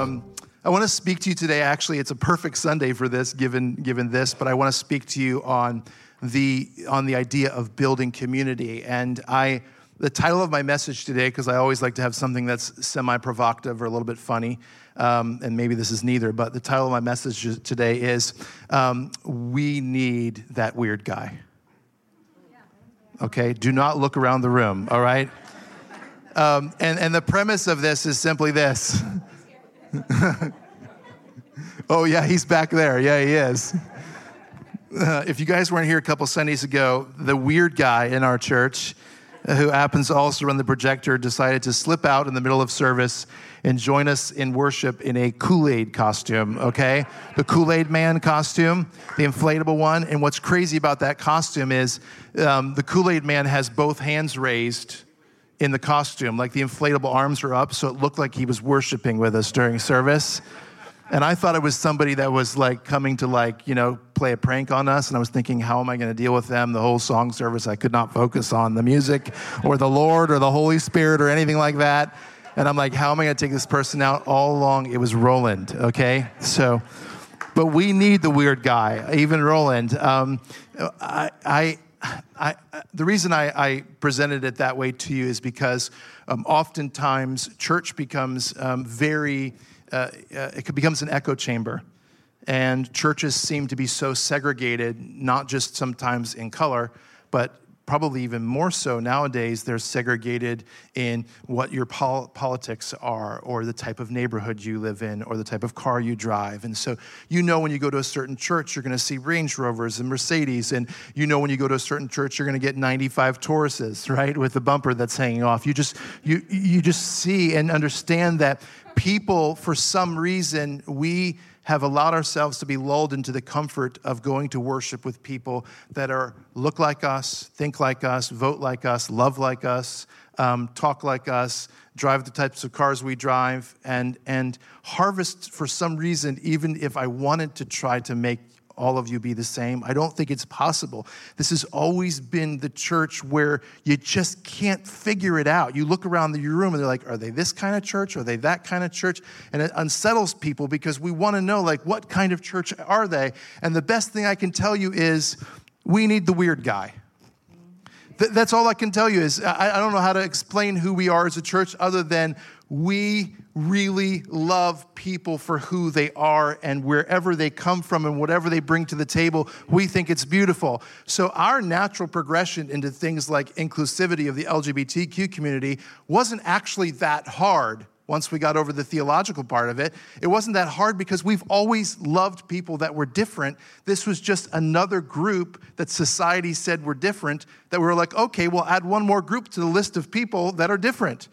Um, I want to speak to you today. Actually, it's a perfect Sunday for this, given given this. But I want to speak to you on the on the idea of building community. And I, the title of my message today, because I always like to have something that's semi-provocative or a little bit funny, um, and maybe this is neither. But the title of my message today is um, "We Need That Weird Guy." Okay, do not look around the room. All right. Um, and, and the premise of this is simply this. oh, yeah, he's back there. Yeah, he is. Uh, if you guys weren't here a couple Sundays ago, the weird guy in our church, uh, who happens to also run the projector, decided to slip out in the middle of service and join us in worship in a Kool Aid costume, okay? The Kool Aid man costume, the inflatable one. And what's crazy about that costume is um, the Kool Aid man has both hands raised in the costume. Like the inflatable arms were up, so it looked like he was worshiping with us during service. And I thought it was somebody that was like coming to like, you know, play a prank on us. And I was thinking, how am I going to deal with them? The whole song service, I could not focus on the music or the Lord or the Holy Spirit or anything like that. And I'm like, how am I going to take this person out? All along, it was Roland, okay? So, but we need the weird guy, even Roland. Um, I, I I, the reason I, I, presented it that way to you is because um, oftentimes church becomes um, very, uh, uh, it becomes an echo chamber. And churches seem to be so segregated, not just sometimes in color, but probably even more so nowadays, they're segregated in what your pol- politics are, or the type of neighborhood you live in, or the type of car you drive. And so, you know, when you go to a certain church, you're going to see Range Rovers and Mercedes. And you know, when you go to a certain church, you're going to get 95 Tauruses, right, with the bumper that's hanging off. You just, you, you just see and understand that people, for some reason, we have allowed ourselves to be lulled into the comfort of going to worship with people that are look like us, think like us, vote like us, love like us, um, talk like us, drive the types of cars we drive, and and harvest for some reason. Even if I wanted to try to make all of you be the same. I don't think it's possible. This has always been the church where you just can't figure it out. You look around your room and they're like, are they this kind of church? Are they that kind of church? And it unsettles people because we want to know, like, what kind of church are they? And the best thing I can tell you is we need the weird guy. that's all I can tell you is I don't know how to explain who we are as a church other than we really love people for who they are and wherever they come from and whatever they bring to the table, we think it's beautiful. So, our natural progression into things like inclusivity of the LGBTQ community wasn't actually that hard once we got over the theological part of it. It wasn't that hard because we've always loved people that were different. This was just another group that society said were different that we were like, okay, we'll add one more group to the list of people that are different.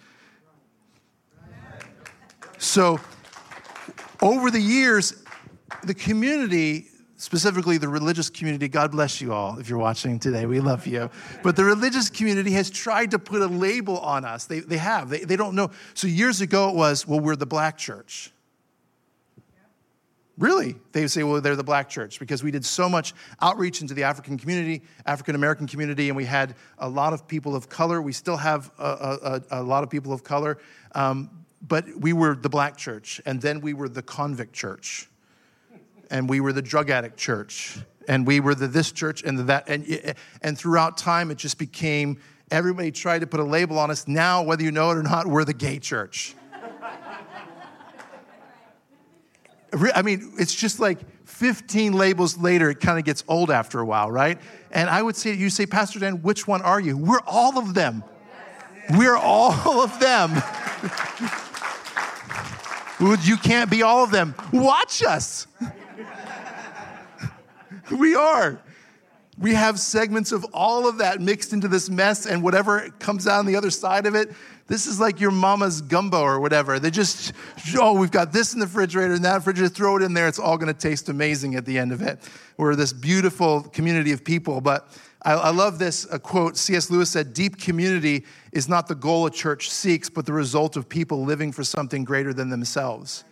So, over the years, the community, specifically the religious community, God bless you all if you're watching today, we love you. But the religious community has tried to put a label on us. They, they have, they, they don't know. So, years ago, it was, well, we're the black church. Really, they would say, well, they're the black church because we did so much outreach into the African community, African American community, and we had a lot of people of color. We still have a, a, a lot of people of color. Um, but we were the black church, and then we were the convict church, and we were the drug addict church, and we were the this church and the that. And, and throughout time, it just became everybody tried to put a label on us. Now, whether you know it or not, we're the gay church. I mean, it's just like 15 labels later, it kind of gets old after a while, right? And I would say, you say, Pastor Dan, which one are you? We're all of them. We're all of them. You can't be all of them. Watch us. we are. We have segments of all of that mixed into this mess, and whatever comes out on the other side of it, this is like your mama's gumbo or whatever. They just, oh, we've got this in the refrigerator and that refrigerator, throw it in there. It's all going to taste amazing at the end of it. We're this beautiful community of people, but I, I love this quote. C.S. Lewis said, Deep community is not the goal a church seeks, but the result of people living for something greater than themselves.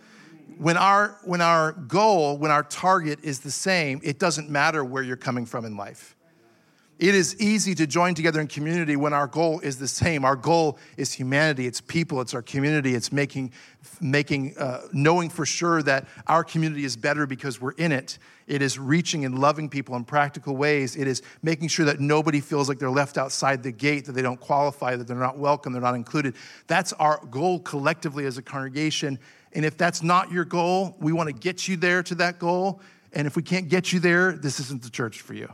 When our, when our goal, when our target is the same, it doesn't matter where you're coming from in life. It is easy to join together in community when our goal is the same. Our goal is humanity, it's people, it's our community, it's making, making uh, knowing for sure that our community is better because we're in it. It is reaching and loving people in practical ways. It is making sure that nobody feels like they're left outside the gate, that they don't qualify, that they're not welcome, they're not included. That's our goal collectively as a congregation. And if that's not your goal, we want to get you there to that goal. And if we can't get you there, this isn't the church for you.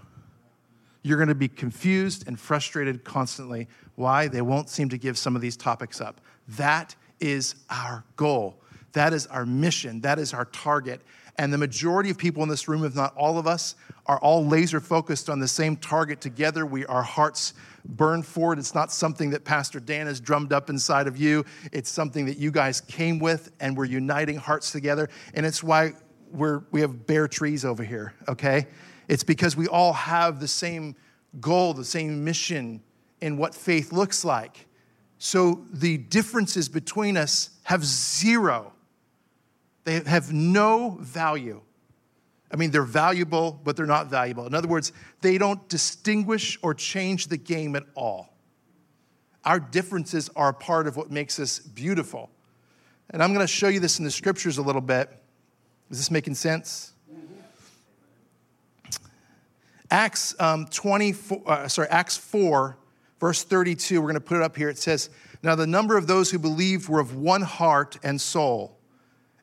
You're going to be confused and frustrated constantly. Why? They won't seem to give some of these topics up. That is our goal. That is our mission. That is our target. And the majority of people in this room, if not all of us, are all laser focused on the same target together. We, our hearts burn for it. It's not something that Pastor Dan has drummed up inside of you. It's something that you guys came with, and we're uniting hearts together. And it's why we're, we have bare trees over here, okay? It's because we all have the same goal, the same mission in what faith looks like. So the differences between us have zero, they have no value. I mean, they're valuable, but they're not valuable. In other words, they don't distinguish or change the game at all. Our differences are a part of what makes us beautiful. And I'm going to show you this in the scriptures a little bit. Is this making sense? Acts um, 24, uh, sorry, Acts 4, verse 32, we're going to put it up here. It says, Now the number of those who believed were of one heart and soul.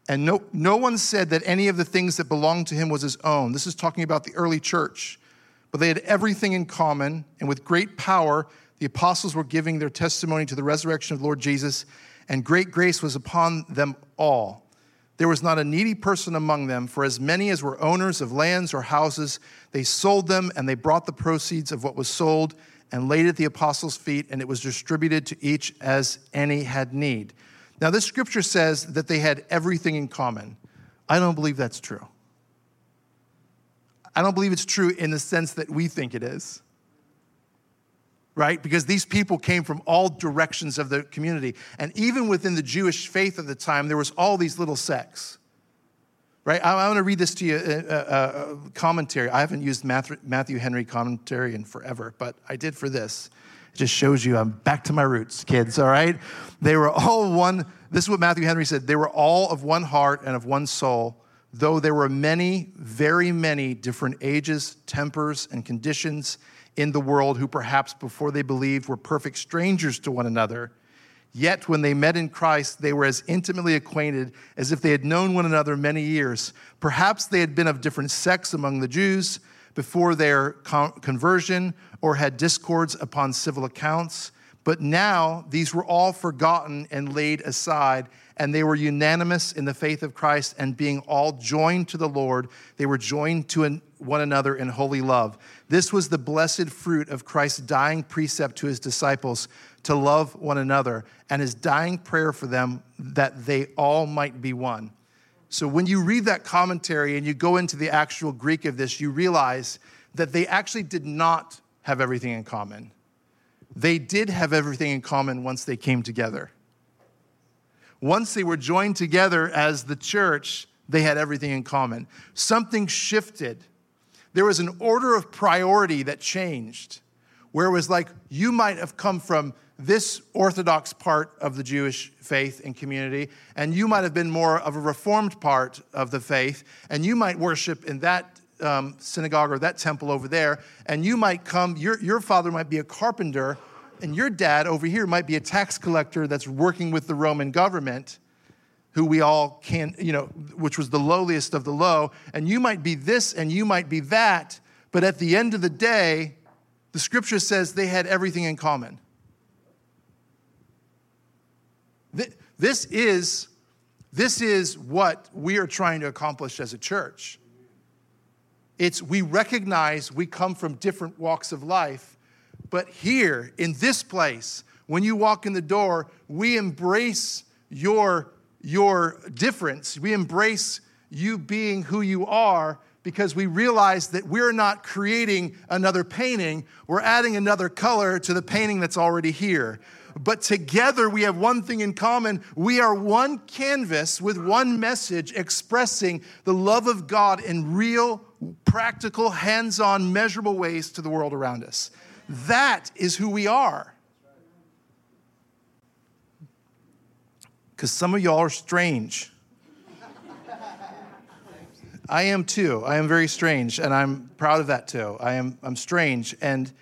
And no, no one said that any of the things that belonged to him was his own. This is talking about the early church. But they had everything in common, and with great power, the apostles were giving their testimony to the resurrection of Lord Jesus, and great grace was upon them all. There was not a needy person among them, for as many as were owners of lands or houses, they sold them and they brought the proceeds of what was sold and laid at the apostles' feet, and it was distributed to each as any had need. Now, this scripture says that they had everything in common. I don't believe that's true. I don't believe it's true in the sense that we think it is right? Because these people came from all directions of the community. And even within the Jewish faith of the time, there was all these little sects, right? I, want to read this to you, a, a, a, commentary. I haven't used Matthew, Matthew Henry commentary in forever, but I did for this. It just shows you I'm back to my roots, kids, all right? They were all one, this is what Matthew Henry said, they were all of one heart and of one soul, though there were many, very many different ages, tempers, and conditions in the world who perhaps before they believed were perfect strangers to one another. Yet when they met in Christ, they were as intimately acquainted as if they had known one another many years. Perhaps they had been of different sects among the Jews before their conversion or had discords upon civil accounts. But now these were all forgotten and laid aside, and they were unanimous in the faith of Christ, and being all joined to the Lord, they were joined to one another in holy love. This was the blessed fruit of Christ's dying precept to his disciples to love one another, and his dying prayer for them that they all might be one. So when you read that commentary and you go into the actual Greek of this, you realize that they actually did not have everything in common they did have everything in common once they came together. Once they were joined together as the church, they had everything in common. Something shifted. There was an order of priority that changed, where it was like you might have come from this Orthodox part of the Jewish faith and community, and you might have been more of a Reformed part of the faith, and you might worship in that um, synagogue or that temple over there, and you might come, your, your father might be a carpenter, and your dad over here might be a tax collector that's working with the Roman government, who we all can, you know, which was the lowliest of the low, and you might be this and you might be that, but at the end of the day, the scripture says they had everything in common. This is, this is what we are trying to accomplish as a church. It's we recognize we come from different walks of life, but here in this place, when you walk in the door, we embrace your, your difference. We embrace you being who you are because we realize that we're not creating another painting, we're adding another color to the painting that's already here. But together we have one thing in common. We are one canvas with one message expressing the love of God in real practical, hands on, measurable ways to the world around us. That is who we are. Because some of y'all are strange. I am too. I am very strange, and I'm proud of that too. I am I'm strange. And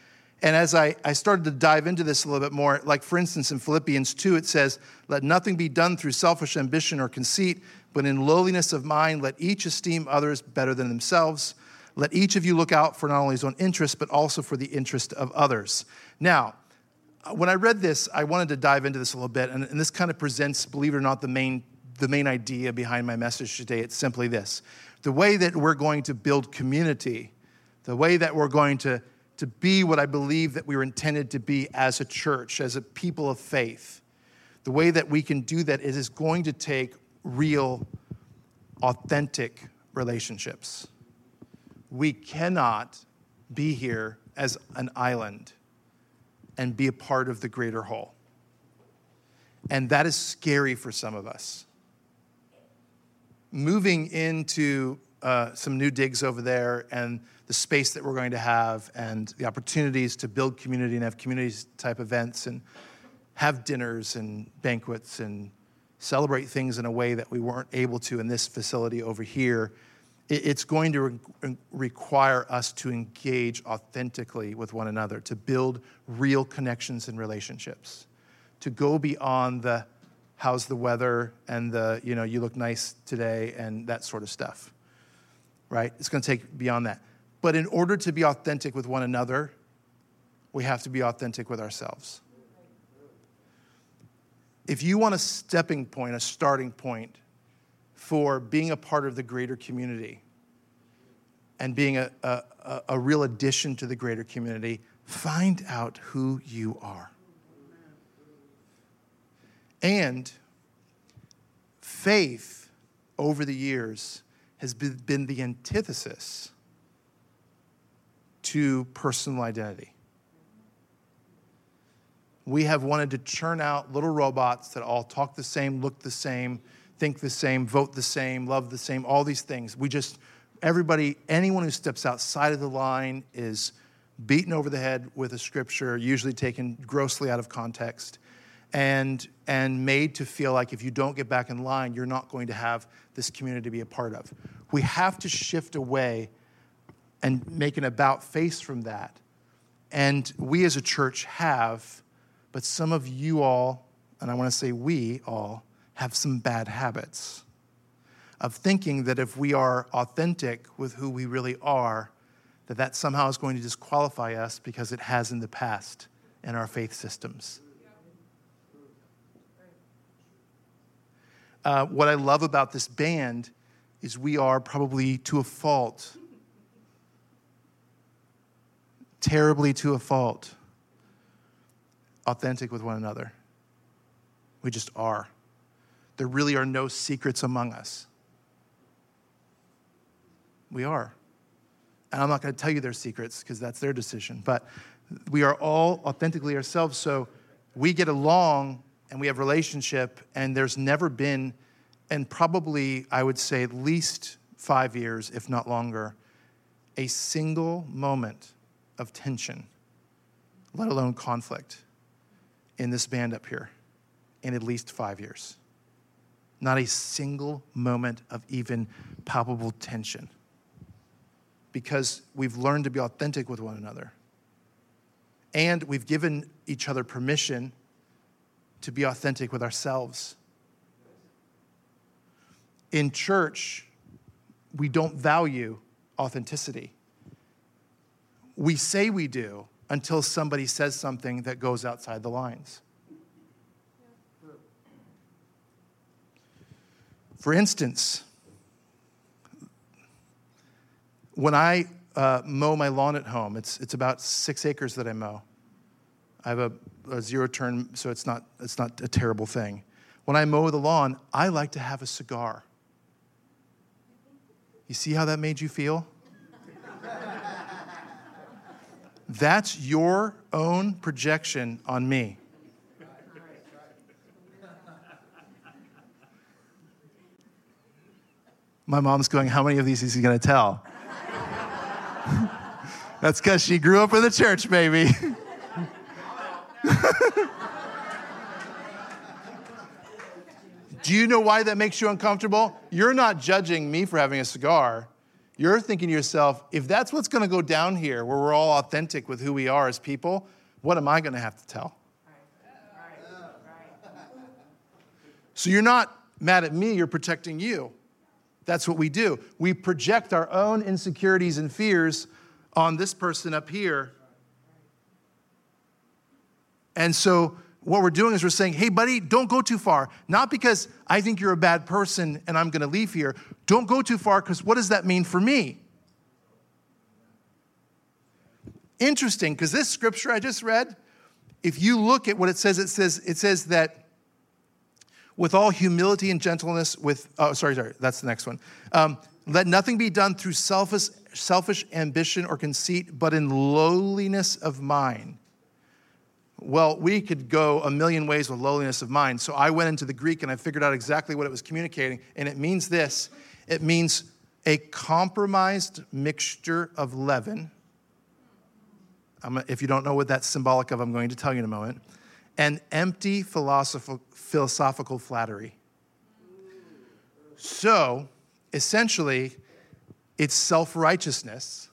and as I, I started to dive into this a little bit more, like for instance in Philippians 2, it says, Let nothing be done through selfish ambition or conceit, but in lowliness of mind, let each esteem others better than themselves. Let each of you look out for not only his own interest, but also for the interest of others. Now, when I read this, I wanted to dive into this a little bit, and, and this kind of presents, believe it or not, the main, the main idea behind my message today. It's simply this the way that we're going to build community, the way that we're going to, to be what I believe that we were intended to be as a church, as a people of faith, the way that we can do that is going to take real, authentic relationships. We cannot be here as an island and be a part of the greater whole. And that is scary for some of us. Moving into uh, some new digs over there and the space that we're going to have and the opportunities to build community and have community type events and have dinners and banquets and celebrate things in a way that we weren't able to in this facility over here it's going to re- require us to engage authentically with one another, to build real connections and relationships, to go beyond the how's the weather and the, you know, you look nice today and that sort of stuff, right? It's going to take beyond that. But in order to be authentic with one another, we have to be authentic with ourselves. If you want a stepping point, a starting point, for being a part of the greater community and being a, a, a, real addition to the greater community, find out who you are. And faith over the years has been the antithesis to personal identity. We have wanted to churn out little robots that all talk the same, look the same, think the same, vote the same, love the same, all these things. We just, everybody, anyone who steps outside of the line is beaten over the head with a scripture, usually taken grossly out of context, and, and made to feel like if you don't get back in line, you're not going to have this community to be a part of. We have to shift away and make an about face from that. And we as a church have, but some of you all, and I want to say we all, have some bad habits of thinking that if we are authentic with who we really are, that that somehow is going to disqualify us because it has in the past in our faith systems. Uh, what I love about this band is we are probably to a fault, terribly to a fault, authentic with one another. We just are. There really are no secrets among us. We are. And I'm not going to tell you their secrets because that's their decision, but we are all authentically ourselves. So we get along and we have relationship, and there's never been, and probably I would say at least five years, if not longer, a single moment of tension, let alone conflict, in this band up here in at least five years. Not a single moment of even palpable tension. Because we've learned to be authentic with one another. And we've given each other permission to be authentic with ourselves. In church, we don't value authenticity. We say we do until somebody says something that goes outside the lines. For instance, when I uh, mow my lawn at home, it's, it's about six acres that I mow. I have a, a zero turn, so it's not, it's not a terrible thing. When I mow the lawn, I like to have a cigar. You see how that made you feel? That's your own projection on me. My mom's going, How many of these is he going to tell? That's because she grew up in the church, baby. Do you know why that makes you uncomfortable? You're not judging me for having a cigar. You're thinking to yourself, if that's what's going to go down here, where we're all authentic with who we are as people, what am I going to have to tell? So you're not mad at me, you're protecting you. That's what we do. We project our own insecurities and fears on this person up here. And so what we're doing is we're saying, hey, buddy, don't go too far. Not because I think you're a bad person and I'm going to leave here. Don't go too far because what does that mean for me? Interesting, because this scripture I just read, if you look at what it says, it says, it says that with all humility and gentleness, with, oh, sorry, sorry, that's the next one. Um, let nothing be done through selfish, selfish ambition or conceit, but in lowliness of mind well, we could go a million ways with lowliness of mind. So I went into the Greek and I figured out exactly what it was communicating. And it means this it means a compromised mixture of leaven. I'm, if you don't know what that's symbolic of, I'm going to tell you in a moment. And empty philosophical, flattery. So, essentially, it's self righteousness.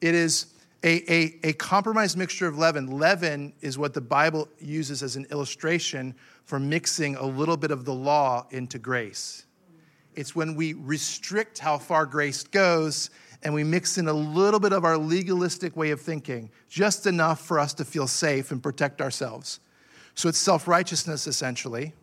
It is a, a, a compromised mixture of leaven. Leaven is what the Bible uses as an illustration for mixing a little bit of the law into grace. It's when we restrict how far grace goes and we mix in a little bit of our legalistic way of thinking, just enough for us to feel safe and protect ourselves. So it's self righteousness, essentially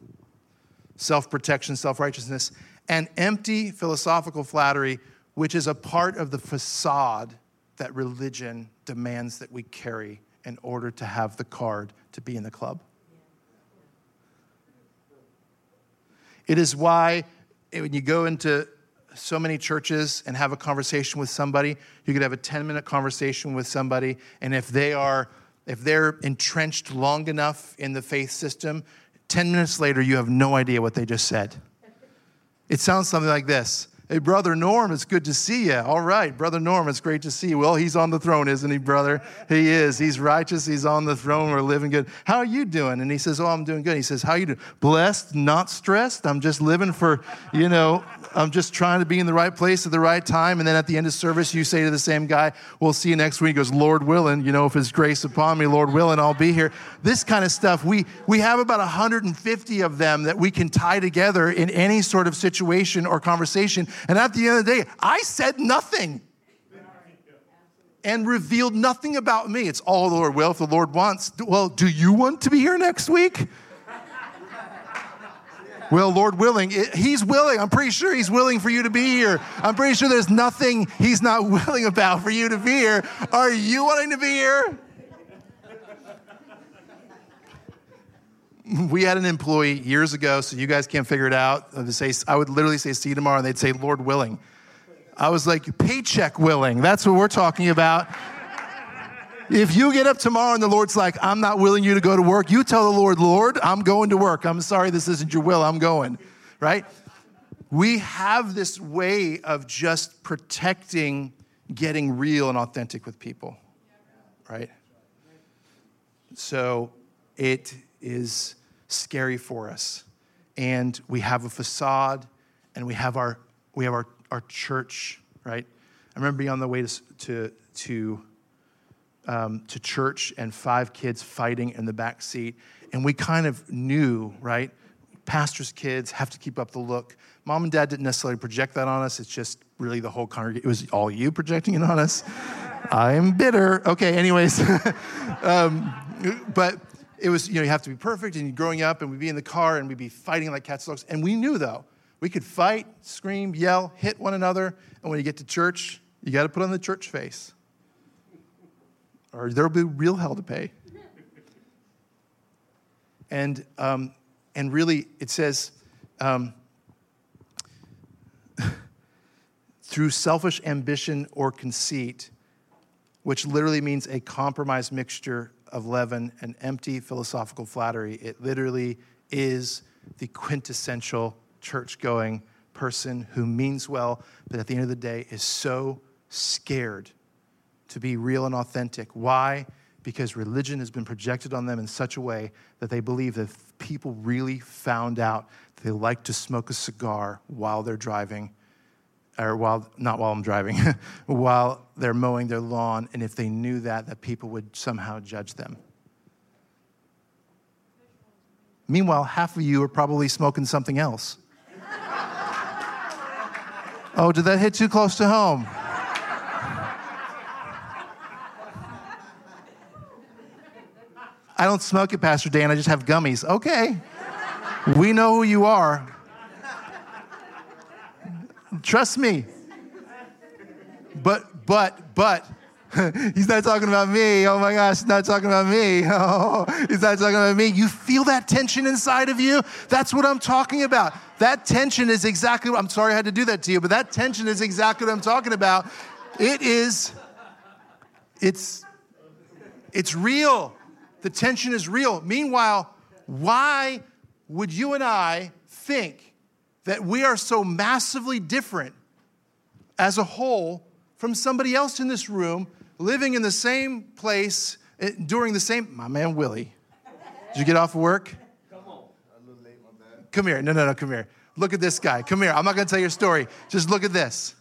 self protection, self righteousness, and empty philosophical flattery, which is a part of the facade that religion demands that we carry in order to have the card to be in the club. It is why when you go into so many churches and have a conversation with somebody, you could have a 10 minute conversation with somebody, and if they are if they're entrenched long enough in the faith system, 10 minutes later you have no idea what they just said. It sounds something like this Hey, Brother Norm, it's good to see you. All right, Brother Norm, it's great to see you. Well, he's on the throne, isn't he, brother? He is. He's righteous. He's on the throne. We're living good. How are you doing? And he says, Oh, I'm doing good. He says, How are you doing? Blessed, not stressed. I'm just living for, you know, I'm just trying to be in the right place at the right time. And then at the end of service, you say to the same guy, We'll see you next week. He goes, Lord willing, you know, if his grace upon me, Lord willing, I'll be here. This kind of stuff, we, we have about 150 of them that we can tie together in any sort of situation or conversation. And at the end of the day, I said nothing and revealed nothing about me. It's all the Lord will if the Lord wants. Well, do you want to be here next week? Well, Lord willing, it, He's willing. I'm pretty sure He's willing for you to be here. I'm pretty sure there's nothing He's not willing about for you to be here. Are you wanting to be here? We had an employee years ago, so you guys can't figure it out. Uh, I would, say, I would literally say, see you tomorrow, and they'd say, Lord willing. I was like, paycheck willing. That's what we're talking about. if you get up tomorrow and the Lord's like, I'm not willing you to go to work, you tell the Lord, Lord, I'm going to work. I'm sorry this isn't your will. I'm going, right? We have this way of just protecting getting real and authentic with people, right? So it is scary for us. And we have a facade and we have our, we have our, our church, right? I remember being on the way to, to, to, um, to church and five kids fighting in the back seat. And we kind of knew, right? Pastors' kids have to keep up the look. Mom and dad didn't necessarily project that on us. It's just really the whole congregation. It was all you projecting it on us. I'm bitter. Okay, anyways. um, but it was, you know, you have to be perfect and growing up and we'd be in the car and we'd be fighting like cats and dogs. And we knew though, we could fight, scream, yell, hit one another. And when you get to church, you got to put on the church face or there'll be real hell to pay. And, um, and really, it says, um, through selfish ambition or conceit, which literally means a compromised mixture of leaven and empty philosophical flattery. It literally is the quintessential church going person who means well, but at the end of the day is so scared to be real and authentic. Why? Because religion has been projected on them in such a way that they believe that if people really found out they like to smoke a cigar while they're driving, or while not while I'm driving, while they're mowing their lawn, and if they knew that, that people would somehow judge them. Meanwhile, half of you are probably smoking something else. oh, did that hit too close to home? I don't smoke it, Pastor Dan. I just have gummies. Okay. We know who you are. Trust me. But, but, but, he's not talking about me. Oh my gosh, he's not talking about me. Oh, he's not talking about me. You feel that tension inside of you? That's what I'm talking about. That tension is exactly what I'm sorry I had to do that to you, but that tension is exactly what I'm talking about. It is, it's, it's real. The tension is real. Meanwhile, why would you and I think that we are so massively different as a whole from somebody else in this room living in the same place eh, during the same my man Willie. Did you get off of work? Come on. A little late, my bad. Come here. No, no, no, come here. Look at this guy. Come here. I'm not going to tell your story. Just look at this.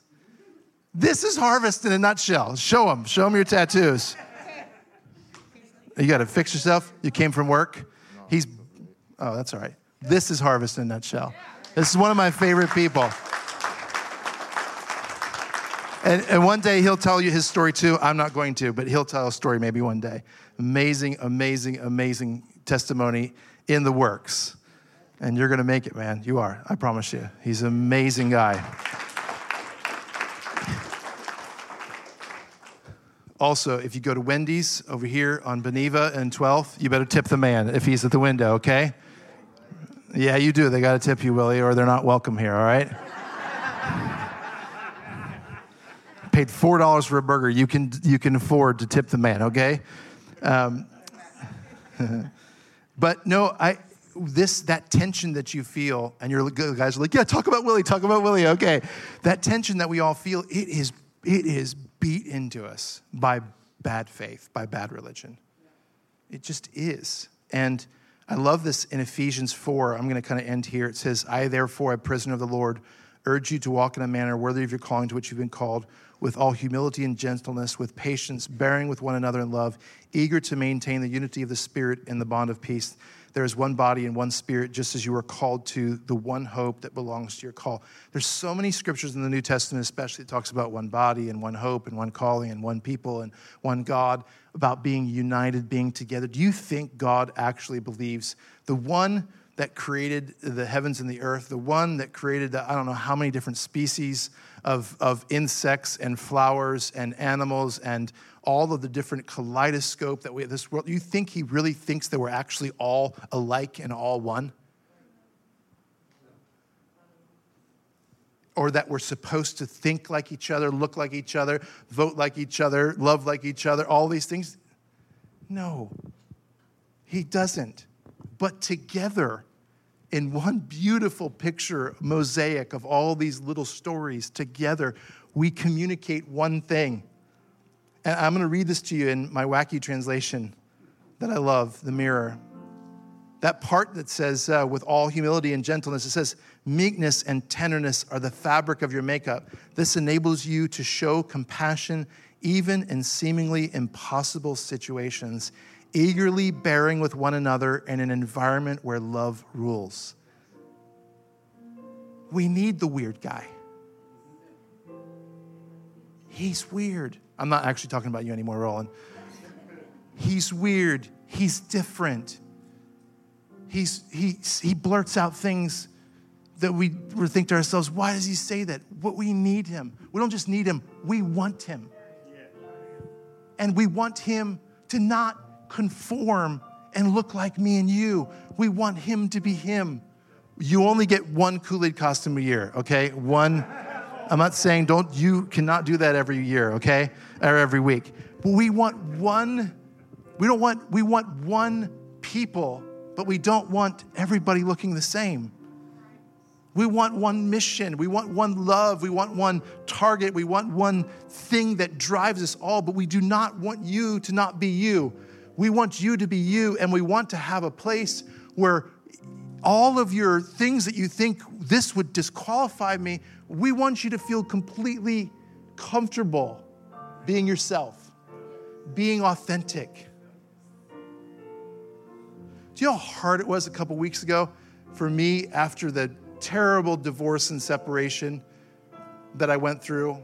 This is harvest in a nutshell. Show him. Show him your tattoos. You got to fix yourself. You came from work. He's, oh, that's all right. This is harvest in a nutshell. This is one of my favorite people. And, and, one day he'll tell you his story too. I'm not going to, but he'll tell a story maybe one day. Amazing, amazing, amazing testimony in the works. And you're going to make it, man. You are. I promise you. He's an amazing guy. Also, if you go to Wendy's over here on Beneva and 12th, you better tip the man if he's at the window, okay? Yeah, you do. They got to tip you, Willie, or they're not welcome here, all right? Paid $4 for a burger. You can, you can afford to tip the man, okay? Um, but no, I, this that tension that you feel, and your guys are like, yeah, talk about Willie, talk about Willie, okay. That tension that we all feel, it is it is beat into us by bad faith, by bad religion. It just is. And I love this in Ephesians 4. I'm going to kind of end here. It says, I, therefore, a prisoner of the Lord, urge you to walk in a manner worthy of your calling to which you've been called, with all humility and gentleness, with patience, bearing with one another in love, eager to maintain the unity of the Spirit in the bond of peace. There is one body and one spirit, just as you are called to the one hope that belongs to your call. There's so many scriptures in the New Testament, especially, that talks about one body and one hope and one calling and one people and one God, about being united, being together. Do you think God actually believes the one that created the heavens and the earth, the one that created the, I don't know how many different species of, of insects and flowers and animals and all of the different kaleidoscope that we this world, you think he really thinks that we're actually all alike and all one? Or that we're supposed to think like each other, look like each other, vote like each other, love like each other, all these things? No, he doesn't. But together, in one beautiful picture, mosaic of all these little stories, together, we communicate one thing and I'm going to read this to you in my wacky translation that I love, the mirror. That part that says, uh, with all humility and gentleness, it says, meekness and tenderness are the fabric of your makeup. This enables you to show compassion even in seemingly impossible situations, eagerly bearing with one another in an environment where love rules. We need the weird guy. He's weird. I'm not actually talking about you anymore, Roland. He's weird. He's different. He's, he, he blurts out things that we think to ourselves, why does he say that? What we need him. We don't just need him, we want him. And we want him to not conform and look like me and you. We want him to be him. You only get one Kool Aid costume a year, okay? One. I'm not saying don't you cannot do that every year, okay? Or every week. But we want one we don't want we want one people, but we don't want everybody looking the same. We want one mission. We want one love. We want one target. We want one thing that drives us all, but we do not want you to not be you. We want you to be you, and we want to have a place where all of your things that you think this would disqualify me, we want you to feel completely comfortable being yourself, being authentic. Do you know how hard it was a couple weeks ago for me after the terrible divorce and separation that I went through?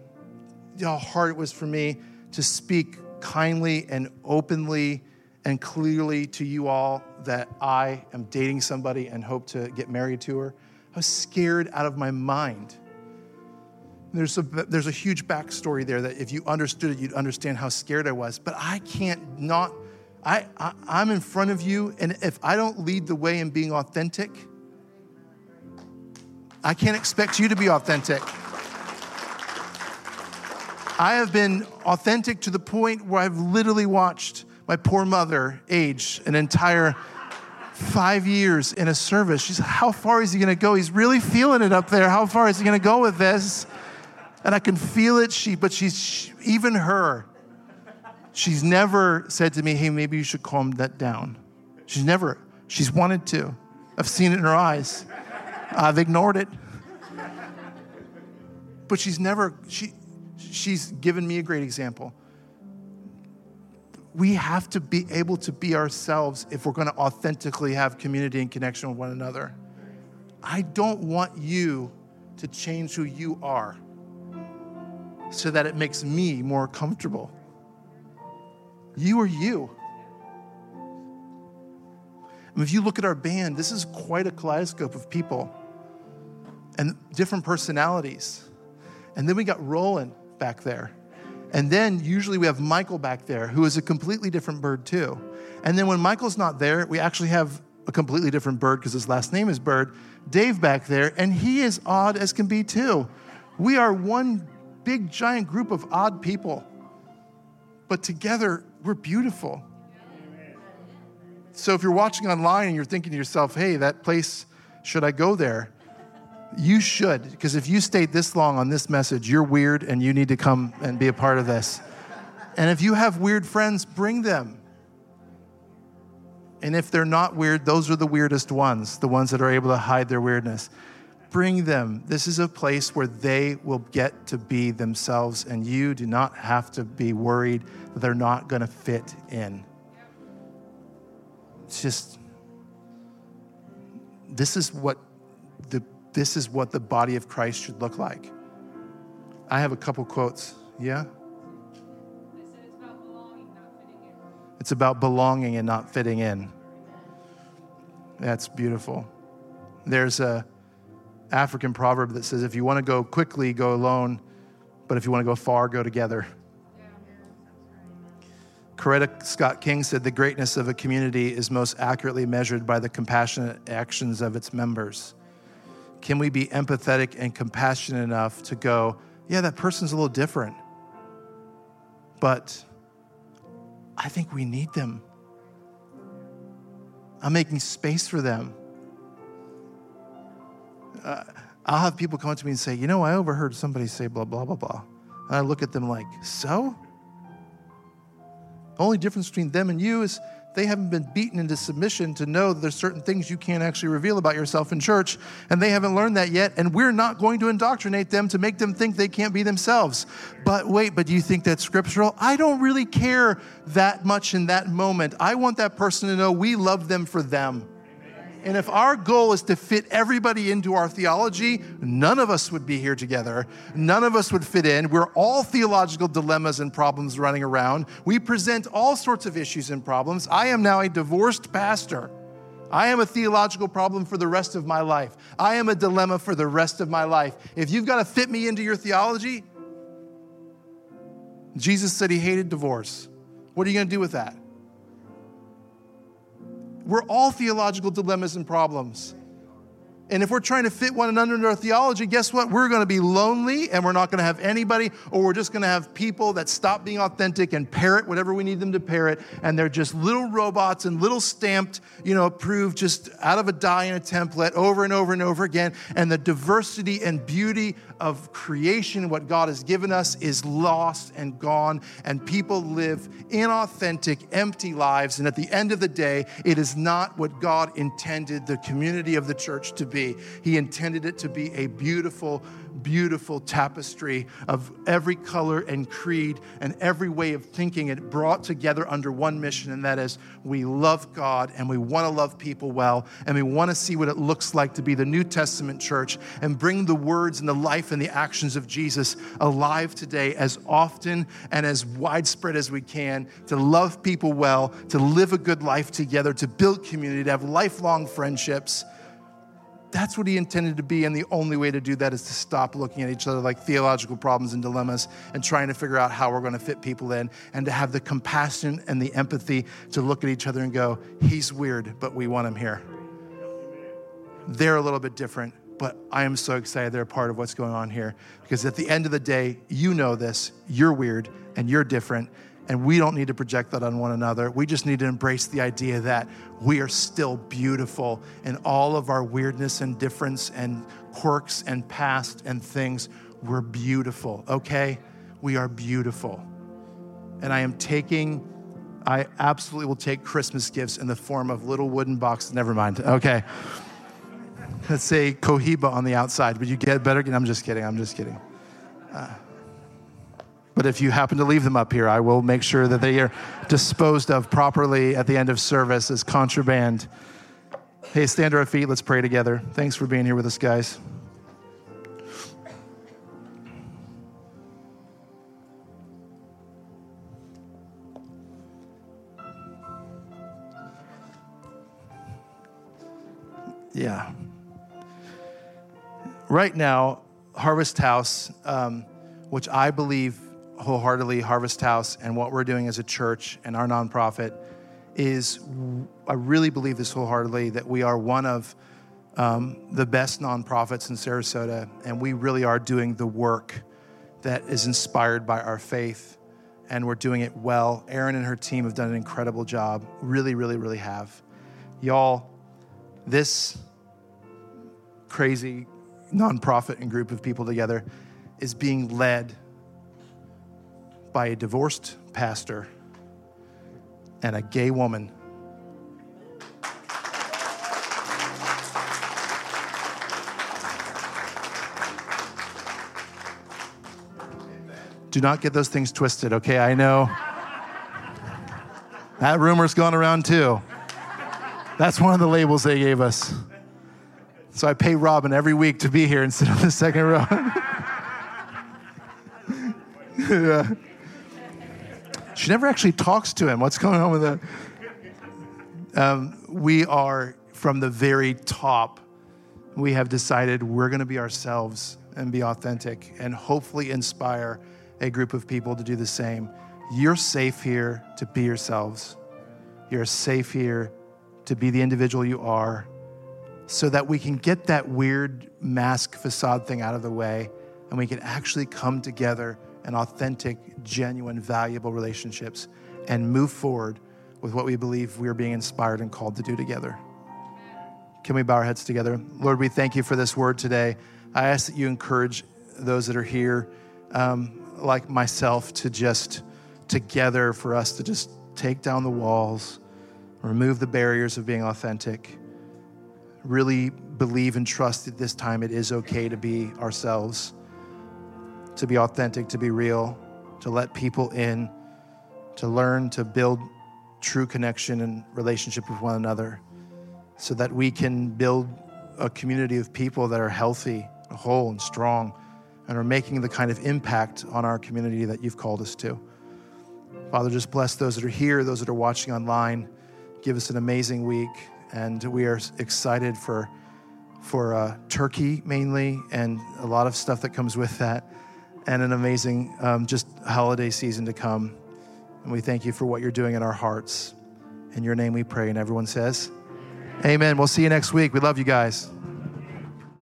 You know how hard it was for me to speak kindly and openly and clearly to you all that I am dating somebody and hope to get married to her. I was scared out of my mind. There's a, there's a huge backstory there that if you understood it, you'd understand how scared I was. But I can't not, I, I, I'm in front of you, and if I don't lead the way in being authentic, I can't expect you to be authentic. I have been authentic to the point where I've literally watched my poor mother age an entire five years in a service. She's, how far is he going to go? He's really feeling it up there. How far is he going to go with this? And I can feel it. She, but she's she, even her. She's never said to me, "Hey, maybe you should calm that down." She's never. She's wanted to. I've seen it in her eyes. I've ignored it. But she's never. She, she's given me a great example we have to be able to be ourselves if we're going to authentically have community and connection with one another. I don't want you to change who you are so that it makes me more comfortable. You are you. And if you look at our band, this is quite a kaleidoscope of people and different personalities. And then we got Roland back there. And then usually we have Michael back there, who is a completely different bird too. And then when Michael's not there, we actually have a completely different bird because his last name is Bird, Dave back there, and he is odd as can be too. We are one big giant group of odd people, but together we're beautiful. So if you're watching online and you're thinking to yourself, hey, that place, should I go there? You should, because if you stayed this long on this message, you're weird and you need to come and be a part of this. And if you have weird friends, bring them. And if they're not weird, those are the weirdest ones, the ones that are able to hide their weirdness. Bring them. This is a place where they will get to be themselves, and you do not have to be worried that they're not going to fit in. It's just, this is what this is what the body of Christ should look like. I have a couple quotes. Yeah? It's about belonging and not fitting in. That's beautiful. There's a African proverb that says if you want to go quickly, go alone, but if you want to go far, go together. Coretta Scott King said the greatness of a community is most accurately measured by the compassionate actions of its members. Can we be empathetic and compassionate enough to go, yeah, that person's a little different, but I think we need them. I'm making space for them. Uh, I'll have people come up to me and say, you know, I overheard somebody say blah, blah, blah, blah. And I look at them like, so? The only difference between them and you is they haven't been beaten into submission to know that there's certain things you can't actually reveal about yourself in church, and they haven't learned that yet. And we're not going to indoctrinate them to make them think they can't be themselves. But wait, but do you think that's scriptural? I don't really care that much in that moment. I want that person to know we love them for them. And if our goal is to fit everybody into our theology, none of us would be here together. None of us would fit in. We're all theological dilemmas and problems running around. We present all sorts of issues and problems. I am now a divorced pastor. I am a theological problem for the rest of my life. I am a dilemma for the rest of my life. If you've got to fit me into your theology, Jesus said he hated divorce. What are you going to do with that? We're all theological dilemmas and problems. And if we're trying to fit one another into our theology, guess what? We're going to be lonely and we're not going to have anybody, or we're just going to have people that stop being authentic and parrot whatever we need them to parrot. And they're just little robots and little stamped, you know, approved just out of a die and a template over and over and over again. And the diversity and beauty of creation, what God has given us, is lost and gone. And people live inauthentic, empty lives. And at the end of the day, it is not what God intended the community of the church to be. He intended it to be a beautiful, beautiful tapestry of every color and creed and every way of thinking it brought together under one mission, and that is we love God and we want to love people well, and we want to see what it looks like to be the New Testament church and bring the words and the life and the actions of Jesus alive today as often and as widespread as we can, to love people well, to live a good life together, to build community, to have lifelong friendships that's what he intended to be. And the only way to do that is to stop looking at each other like theological problems and dilemmas and trying to figure out how we're going to fit people in and to have the compassion and the empathy to look at each other and go, he's weird, but we want him here. They're a little bit different, but I am so excited they're a part of what's going on here because at the end of the day, you know this, you're weird and you're different and we don't need to project that on one another. We just need to embrace the idea that we are still beautiful in all of our weirdness and difference and quirks and past and things. We're beautiful, okay? We are beautiful. And I am taking, I absolutely will take Christmas gifts in the form of little wooden boxes. Never mind, okay. Let's say Cohiba on the outside. Would you get better? I'm just kidding, I'm just kidding. Uh, but if you happen to leave them up here, I will make sure that they are disposed of properly at the end of service as contraband. Hey, stand to our feet. Let's pray together. Thanks for being here with us, guys. Yeah. Right now, Harvest House, um, which I believe wholeheartedly Harvest House and what we're doing as a church and our nonprofit is I really believe this wholeheartedly that we are one of um, the best nonprofits in Sarasota, and we really are doing the work that is inspired by our faith, and we're doing it well. Erin and her team have done an incredible job, really, really, really have. Y'all, this crazy nonprofit and group of people together is being led by a divorced pastor and a gay woman. Do not get those things twisted, okay? I know. That rumor's gone around too. That's one of the labels they gave us. So I pay Robin every week to be here and sit on the second row. yeah. She never actually talks to him. What's going on with that? Um, we are from the very top. We have decided we're going to be ourselves and be authentic and hopefully inspire a group of people to do the same. You're safe here to be yourselves. You're safe here to be the individual you are so that we can get that weird mask facade thing out of the way and we can actually come together and authentic, genuine, valuable relationships and move forward with what we believe we are being inspired and called to do together. Can we bow our heads together? Lord, we thank you for this word today. I ask that you encourage those that are here, um, like myself, to just together for us to just take down the walls, remove the barriers of being authentic, really believe and trust that this time it is okay to be ourselves to be authentic, to be real, to let people in, to learn to build true connection and relationship with one another so that we can build a community of people that are healthy, whole, and strong, and are making the kind of impact on our community that you've called us to. Father, just bless those that are here, those that are watching online. Give us an amazing week, and we are excited for for uh, Turkey mainly, and a lot of stuff that comes with that and an amazing um, just holiday season to come. And we thank you for what you're doing in our hearts. In your name we pray. And everyone says, Amen. We'll see you next week. We love you guys.